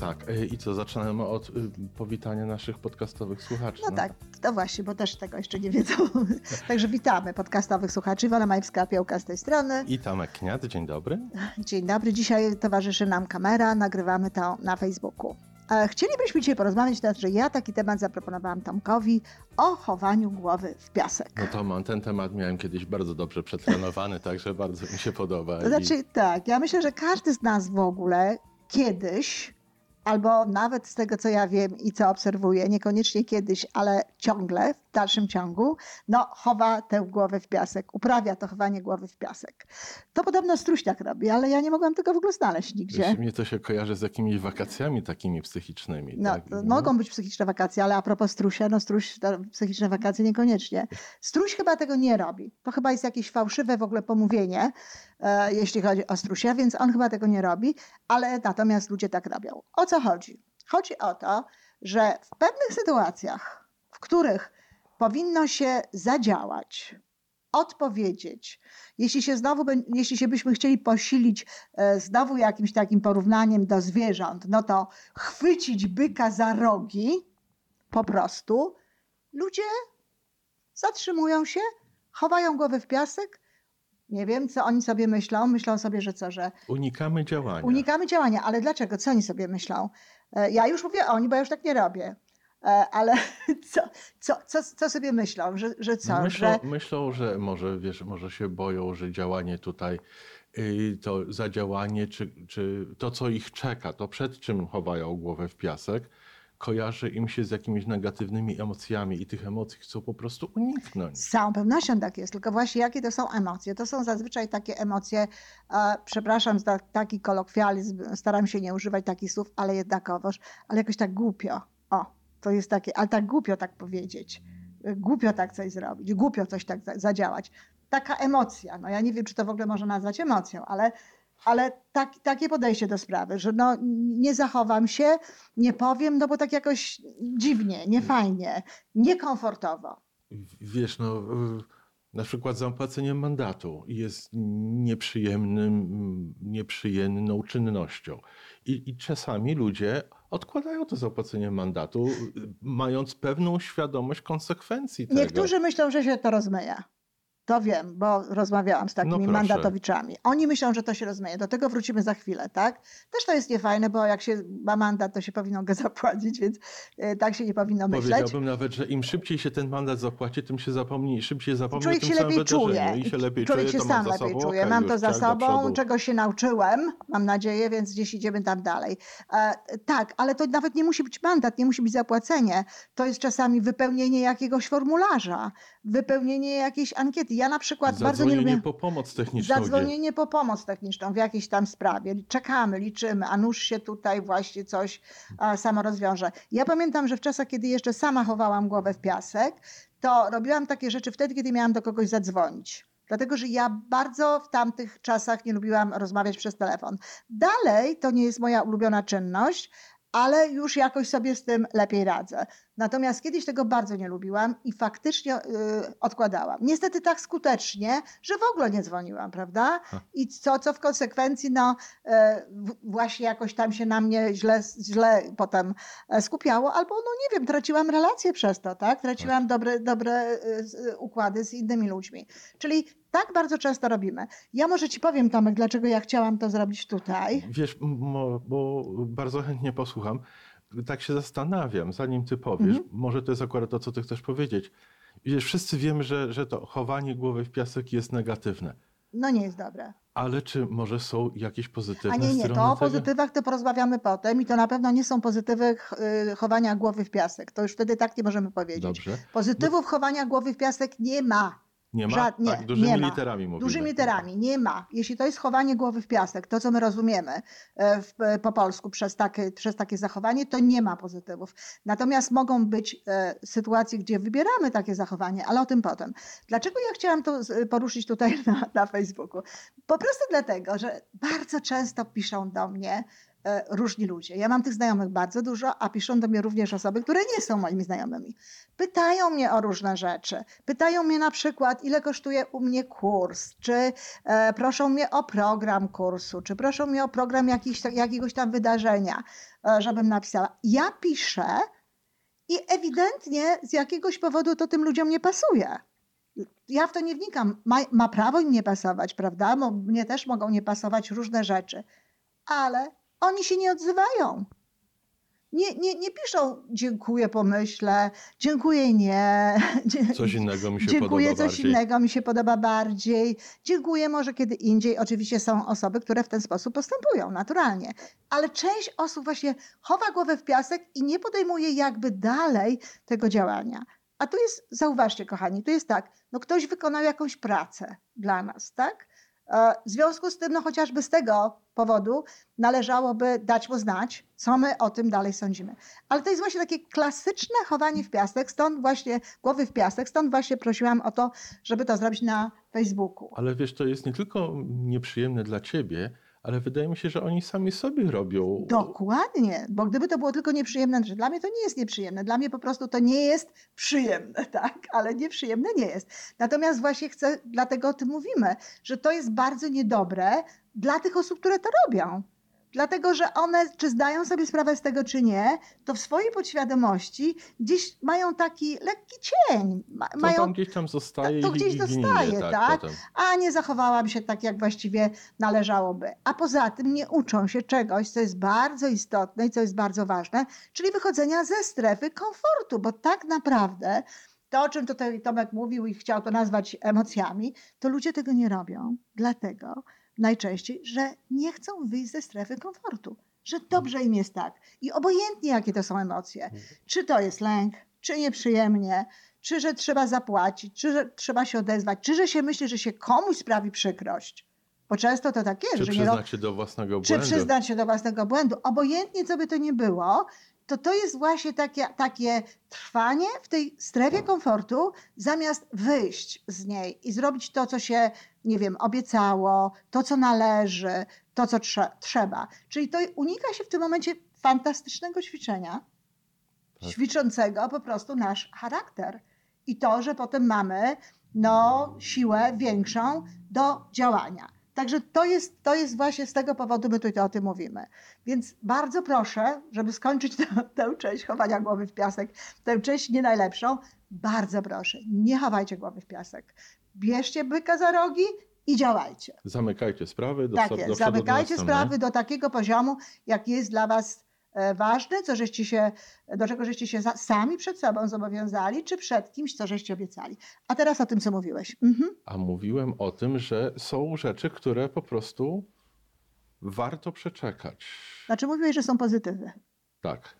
Tak, y, i co, zaczynamy od y, powitania naszych podcastowych słuchaczy. No, tak, to właśnie, bo też tego jeszcze nie wiedzą. Także witamy podcastowych słuchaczy. Iwona Majewska-Piołka z tej strony. I Tomek Kniat, dzień dobry. Dzień dobry, dzisiaj towarzyszy nam kamera, nagrywamy to na Facebooku. E, Chcielibyśmy dzisiaj porozmawiać, na że ja taki temat zaproponowałam Tomkowi o chowaniu głowy w piasek. No to mam, ten temat miałem kiedyś bardzo dobrze przetrenowany, także bardzo mi się podoba. To znaczy tak, ja myślę, że każdy z nas w ogóle kiedyś, albo nawet z tego co ja wiem i co obserwuję, niekoniecznie kiedyś, ale ciągle, w dalszym ciągu, no chowa tę głowę w piasek, uprawia to chowanie głowy w piasek. To podobno struś tak robi, ale ja nie mogłam tego w ogóle znaleźć nigdzie. Wiesz, mnie to się kojarzy z jakimiś wakacjami takimi psychicznymi. No, tak? to mogą być psychiczne wakacje, ale a propos strusia, no struś, to psychiczne wakacje niekoniecznie. Struś chyba tego nie robi. To chyba jest jakieś fałszywe w ogóle pomówienie, e, jeśli chodzi o strusia, więc on chyba tego nie robi, ale natomiast ludzie tak robią. O co chodzi? Chodzi o to, że w pewnych sytuacjach, w których powinno się zadziałać, odpowiedzieć. Jeśli się znowu, jeśli się byśmy chcieli posilić e, znowu jakimś takim porównaniem do zwierząt, no to chwycić byka za rogi, po prostu, ludzie zatrzymują się, chowają głowę w piasek. Nie wiem, co oni sobie myślą. Myślą sobie, że co, że Unikamy działania. unikamy działania. Ale dlaczego? Co oni sobie myślą? E, Ja już mówię oni, bo ja już tak nie robię. E, Ale co, co, co, co sobie myślą? Że, że co? myślą, że myślą, że może, wiesz, może się boją, że działanie tutaj, y, to zadziałanie, czy, czy to, co ich czeka, to przed czym chowają głowę w piasek, kojarzy im się z jakimiś negatywnymi emocjami i tych emocji chcą po prostu uniknąć. Z całą pewnością tak jest, tylko właśnie jakie to są emocje? To są zazwyczaj takie emocje, e, przepraszam za taki kolokwializm, staram się nie używać takich słów, ale jednakowoż, ale jakoś tak głupio. O, to jest takie, ale tak głupio tak powiedzieć, głupio tak coś zrobić, głupio coś tak za- zadziałać. Taka emocja, no ja nie wiem, czy to w ogóle można nazwać emocją, ale, ale tak, takie podejście do sprawy, że no nie zachowam się, nie powiem, no bo tak jakoś dziwnie, niefajnie, niekomfortowo. Wiesz, no, y, na przykład zapłacenie mandatu jest nieprzyjemnym, nieprzyjemną czynnością. I, I czasami ludzie odkładają to zapłacenie mandatu, y, mając pewną świadomość konsekwencji tego. Niektórzy myślą, że się to rozmyje. To wiem, bo rozmawiałam z takimi No mandatowiczami. Oni myślą, że to się rozmyje. Do tego wrócimy za chwilę, tak? Też to jest niefajne, bo jak się ma mandat, to się powinno go zapłacić, więc e, tak się nie powinno myśleć. Powiedziałbym nawet, że im szybciej się ten mandat zapłaci, tym się zapomni, szybciej zapomni Człowiek się lepiej czuje. I się lepiej Człowiek czuje, się sam lepiej sobą, czuje. okej, Mam to już za sobą, czego się nauczyłem, mam nadzieję, więc gdzieś idziemy tam dalej. E, tak, ale to nawet nie musi być mandat, nie musi być zapłacenie. To jest czasami wypełnienie jakiegoś formularza, wypełnienie jakiejś ankiety. Ja na przykład bardzo nie Zadzwonienie lubię... po pomoc techniczną. gdzie- Zadzwonienie po pomoc techniczną w jakiejś tam sprawie. Czekamy, liczymy, a nuż się tutaj właśnie coś a, samo rozwiąże. Ja pamiętam, że w czasach, kiedy jeszcze sama chowałam głowę w piasek, to robiłam takie rzeczy wtedy, kiedy miałam do kogoś zadzwonić. Dlatego, że ja bardzo w tamtych czasach nie lubiłam rozmawiać przez telefon. Dalej to nie jest moja ulubiona czynność, ale już jakoś sobie z tym lepiej radzę. Natomiast kiedyś tego bardzo nie lubiłam i faktycznie y, odkładałam. Niestety tak skutecznie, że w ogóle nie dzwoniłam, prawda? I co, co w konsekwencji, no y, w- właśnie jakoś tam się na mnie źle, źle potem e, skupiało, albo no nie wiem, traciłam relacje przez to, tak? Traciłam dobre, dobre y, z- układy z innymi ludźmi. Czyli tak bardzo często robimy. Ja może ci powiem, Tomek, dlaczego ja chciałam to zrobić tutaj. Wiesz, bo bardzo chętnie posłucham. Tak się zastanawiam, zanim ty powiesz, Mhm. może to jest akurat to, co ty chcesz powiedzieć. Wiesz, wszyscy wiemy, że, że to chowanie głowy w piasek jest negatywne. No nie jest dobre. Ale czy może są jakieś pozytywne A nie, nie, strony to o pozytywach to porozmawiamy potem i to na pewno nie są pozytywy y, chowania głowy w piasek. To już wtedy tak nie możemy powiedzieć. Dobrze. Pozytywów chowania głowy w piasek nie ma. Nie ma? Żad- nie, tak, dużymi nie ma. literami mówimy. Dużymi literami nie ma. Jeśli to jest chowanie głowy w piasek, to co my rozumiemy e, w, e, po polsku przez takie, przez takie zachowanie, to nie ma pozytywów. Natomiast mogą być e, sytuacje, gdzie wybieramy takie zachowanie, ale o tym potem. Dlaczego ja chciałam to z- poruszyć tutaj na, na Facebooku? Po prostu dlatego, że bardzo często piszą do mnie e, różni ludzie. Ja mam tych znajomych bardzo dużo, a piszą do mnie również osoby, które nie są moimi znajomymi. Pytają mnie o różne rzeczy. Pytają mnie na przykład, ile kosztuje u mnie kurs, czy e, proszą mnie o program kursu, czy proszą mnie o program jakiegoś tam wydarzenia, e, żebym napisała. Ja piszę i ewidentnie z jakiegoś powodu to tym ludziom nie pasuje. Ja w to nie wnikam. Ma, ma prawo im nie pasować, prawda? Mnie też mogą nie pasować różne rzeczy, ale oni się nie odzywają. Nie, nie, nie piszą dziękuję, pomyślę, dziękuję, nie. Coś innego mi się dziękuję, podoba coś bardziej. innego mi się podoba bardziej. Dziękuję, może kiedy indziej. Oczywiście są osoby, które w ten sposób postępują, naturalnie. Ale część osób właśnie chowa głowę w piasek i nie podejmuje jakby dalej tego działania. A tu jest, zauważcie, kochani, tu jest tak, no ktoś wykonał jakąś pracę dla nas, tak? E, W związku z tym, no chociażby z tego powodu należałoby dać mu znać, co my o tym dalej sądzimy. Ale to jest właśnie takie klasyczne chowanie w piasek, stąd właśnie głowy w piasek, stąd właśnie prosiłam o to, żeby to zrobić na Facebooku. Ale wiesz, to jest nie tylko nieprzyjemne dla ciebie, ale wydaje mi się, że oni sami sobie robią. Dokładnie, bo gdyby to było tylko nieprzyjemne, że dla mnie to nie jest nieprzyjemne, dla mnie po prostu to nie jest przyjemne, tak, ale nieprzyjemne nie jest. Natomiast właśnie chcę, dlatego o tym mówimy, że to jest bardzo niedobre dla tych osób, które to robią. Dlatego, że one, czy zdają sobie sprawę z tego, czy nie, to w swojej podświadomości gdzieś mają taki lekki cień. Ma, To mają tam gdzieś tam zostaje to i, gdzieś zostaje, tak, tak? A nie zachowałam się tak, jak właściwie należałoby. A poza tym nie uczą się czegoś, co jest bardzo istotne i co jest bardzo ważne, czyli wychodzenia ze strefy komfortu, bo tak naprawdę to, o czym tutaj Tomek mówił i chciał to nazwać emocjami, to ludzie tego nie robią, dlatego najczęściej, że nie chcą wyjść ze strefy komfortu, że dobrze im jest tak. I obojętnie, jakie to są emocje, czy to jest lęk, czy nieprzyjemnie, czy że trzeba zapłacić, czy że trzeba się odezwać, czy że się myśli, że się komuś sprawi przykrość. Bo często to tak jest, Czy że nie przyznać się do własnego czy błędu? przyznać się do własnego błędu. Obojętnie, co by to nie było, to to jest właśnie takie, takie trwanie w tej strefie komfortu, zamiast wyjść z niej i zrobić to, co się, nie wiem, obiecało, to, co należy, to, co trze- trzeba. Czyli to unika się w tym momencie fantastycznego ćwiczenia, Tak. ćwiczącego po prostu nasz charakter. I to, że potem mamy no, siłę większą do działania. Także to jest, to jest właśnie z tego powodu my tutaj o tym mówimy. Więc bardzo proszę, żeby skończyć tę, tę część chowania głowy w piasek, tę część nie najlepszą, bardzo proszę, nie chowajcie głowy w piasek. Bierzcie byka za rogi i działajcie. Zamykajcie sprawy, do, Tak do do zamykajcie następnej. sprawy do takiego poziomu, jaki jest dla was e, ważny, co żeście się, do czego żeście się za, sami przed sobą zobowiązali, czy przed kimś, co żeście obiecali. A teraz o tym, co mówiłeś. Mhm. A mówiłem o tym, że są rzeczy, które po prostu warto przeczekać. Znaczy mówiłeś, że są pozytywy. Tak.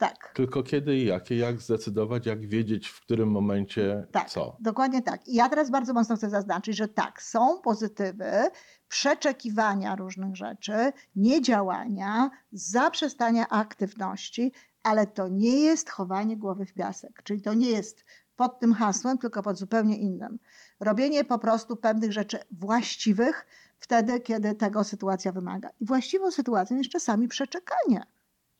Tak. Tylko kiedy i jakie, jak zdecydować, jak wiedzieć, w którym momencie Tak, co. dokładnie tak. I ja teraz bardzo mocno chcę zaznaczyć, że tak, są pozytywy przeczekiwania różnych rzeczy, niedziałania, zaprzestania aktywności, ale to nie jest chowanie głowy w piasek. Czyli to nie jest pod tym hasłem, tylko pod zupełnie innym. Robienie po prostu pewnych rzeczy właściwych wtedy, kiedy tego sytuacja wymaga. I właściwą sytuacją jest czasami przeczekanie.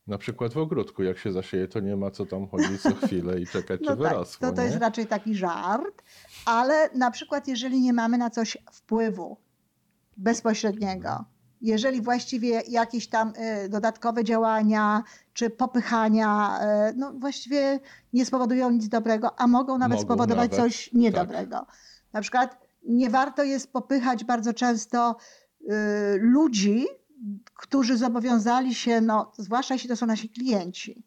Na przykład w ogródku, jak się zasieje, to nie ma co tam chodzić co chwilę i czekać, czy No tak, wyrosło. to, to jest nie? raczej taki żart, ale na przykład jeżeli nie mamy na coś wpływu bezpośredniego, jeżeli właściwie jakieś tam y, dodatkowe działania czy popychania y, no właściwie nie spowodują nic dobrego, a mogą nawet Mogą spowodować nawet, tak. coś niedobrego. Na przykład nie warto jest popychać bardzo często y, ludzi, którzy zobowiązali się, no, zwłaszcza jeśli to są nasi klienci,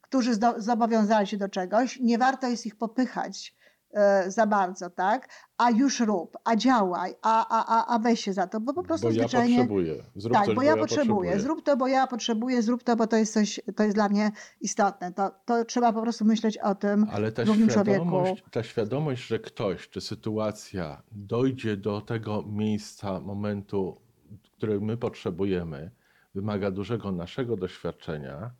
którzy zobowiązali się do czegoś, nie warto jest ich popychać e, za bardzo, tak? A już rób, a działaj, a, a, a, a weź się za to, bo po prostu Bo ja zwyczajnie... potrzebuję. Zrób tak, coś, bo ja potrzebuję. Zrób to, bo ja potrzebuję, zrób to, bo to jest coś, to jest dla mnie istotne. To, to trzeba po prostu myśleć o tym Ale ta drugim człowieku. świadomość, ta świadomość, że ktoś czy sytuacja dojdzie do tego miejsca, momentu, który my potrzebujemy, wymaga dużego naszego doświadczenia,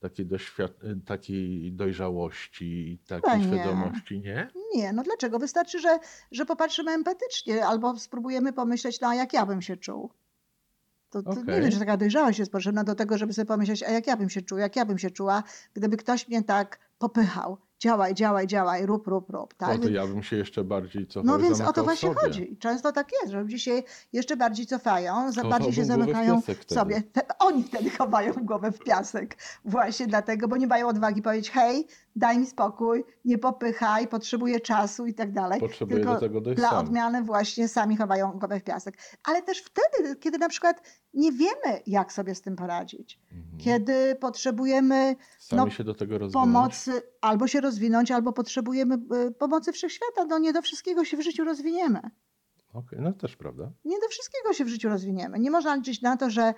takiej, doświad- takiej dojrzałości, takiej Chyba nie. świadomości, nie? Nie, no dlaczego? Wystarczy, że, że popatrzymy empatycznie albo spróbujemy pomyśleć, no a jak ja bym się czuł. To, to Nie Okej. wiem, czy taka dojrzałość jest potrzebna do tego, żeby sobie pomyśleć, a jak ja bym się czuł, jak ja bym się czuła, gdyby ktoś mnie tak popychał. Działaj, działaj, działaj, rób, rób, rób. Tak? No to ja bym się jeszcze bardziej cofał No więc o to właśnie sobie. chodzi. Często tak jest, że ludzie się jeszcze bardziej cofają, za- bardziej się zamykają wtedy. sobie. Te, oni wtedy chowają głowę w piasek. Właśnie dlatego, bo nie mają odwagi powiedzieć, hej, daj mi spokój, nie popychaj, potrzebuję czasu i tak dalej. Potrzebuję Tylko do tego dojść dla sam. odmiany właśnie sami chowają głowę w piasek. Ale też wtedy, kiedy na przykład nie wiemy, jak sobie z tym poradzić. Mhm. Kiedy potrzebujemy no, się do tego rozwinąć. pomocy, albo się rozwinąć, albo potrzebujemy y, pomocy wszechświata. No nie do wszystkiego się w życiu rozwiniemy. Okej, no też prawda. Nie do wszystkiego się w życiu rozwiniemy. Nie można liczyć na to, że,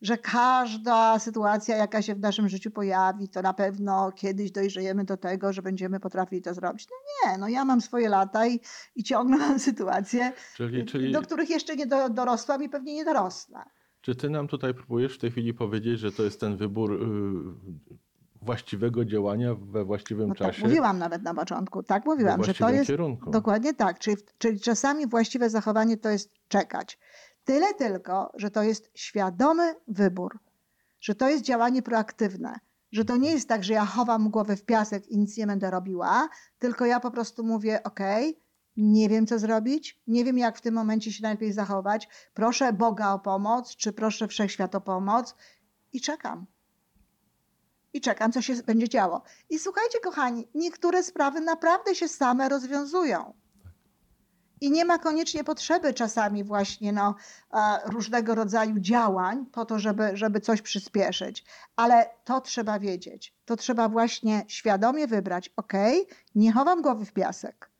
że każda sytuacja, jaka się w naszym życiu pojawi, to na pewno kiedyś dojrzejemy do tego, że będziemy potrafili to zrobić. No nie, no ja mam swoje lata i, i ciągle mam sytuacje, Czyli, czyli do których jeszcze nie do, dorosłam i pewnie nie dorosnę. Czy ty nam tutaj próbujesz w tej chwili powiedzieć, że to jest ten wybór y, właściwego działania we właściwym No tak czasie? mówiłam nawet na początku. Tak mówiłam, że to jest kierunku. Dokładnie tak. Czyli, czyli czasami właściwe zachowanie to jest czekać. Tyle tylko, że to jest świadomy wybór, że to jest działanie proaktywne, że to nie jest tak, że ja chowam głowę w piasek i nic nie będę robiła, tylko ja po prostu mówię: OK, nie wiem co zrobić, nie wiem jak w tym momencie się najlepiej zachować, proszę Boga o pomoc, czy proszę Wszechświat o pomoc i czekam. I czekam, co się będzie działo. I słuchajcie, kochani, niektóre sprawy naprawdę się same rozwiązują. I nie ma koniecznie potrzeby czasami właśnie no, różnego rodzaju działań po to, żeby, żeby coś przyspieszyć. Ale to trzeba wiedzieć. To trzeba właśnie świadomie wybrać. OK, nie chowam głowy w piasek.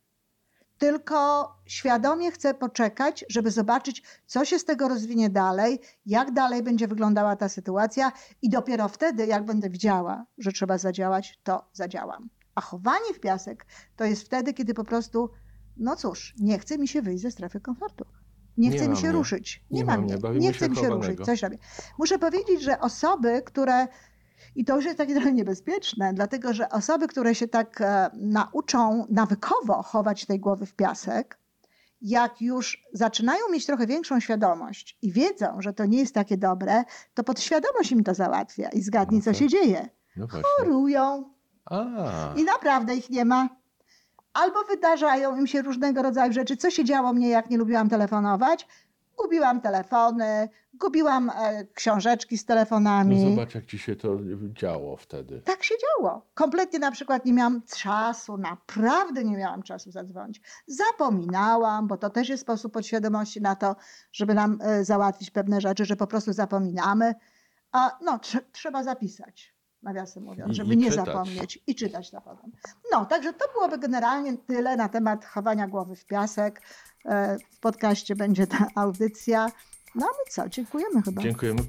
Tylko świadomie chcę poczekać, żeby zobaczyć, co się z tego rozwinie dalej, jak dalej będzie wyglądała ta sytuacja, i dopiero wtedy, jak będę widziała, że trzeba zadziałać, to zadziałam. A chowanie w piasek to jest wtedy, kiedy po prostu, no cóż, nie chce mi się wyjść ze strefy komfortu. Nie Nie chce mi się mnie. ruszyć. Nie, Nie ma ma mnie. Nie się chce mi się ruszyć. Coś robię. Muszę powiedzieć, że osoby, które i to już jest takie trochę niebezpieczne, dlatego że osoby, które się tak e, nauczą nawykowo chować tej głowy w piasek, jak już zaczynają mieć trochę większą świadomość i wiedzą, że to nie jest takie dobre, to podświadomość im to załatwia i zgadnij, No co tak. się dzieje. No. Chorują A, i naprawdę ich nie ma. Albo wydarzają im się różnego rodzaju rzeczy. Co się działo mnie, jak nie lubiłam telefonować? Gubiłam telefony, gubiłam e, książeczki z telefonami. no zobacz jak ci się to działo wtedy. Tak się działo. Kompletnie na przykład nie miałam czasu, naprawdę nie miałam czasu zadzwonić. Zapominałam, bo to też jest sposób podświadomości na to, żeby nam e, załatwić pewne rzeczy, że po prostu zapominamy. A no, trze- trzeba zapisać, nawiasem mówiąc, żeby i nie czytać. zapomnieć i czytać to potem. No, także to byłoby generalnie tyle na temat chowania głowy w piasek. E, W podcaście będzie ta audycja. No my co, dziękujemy chyba. Dziękujemy.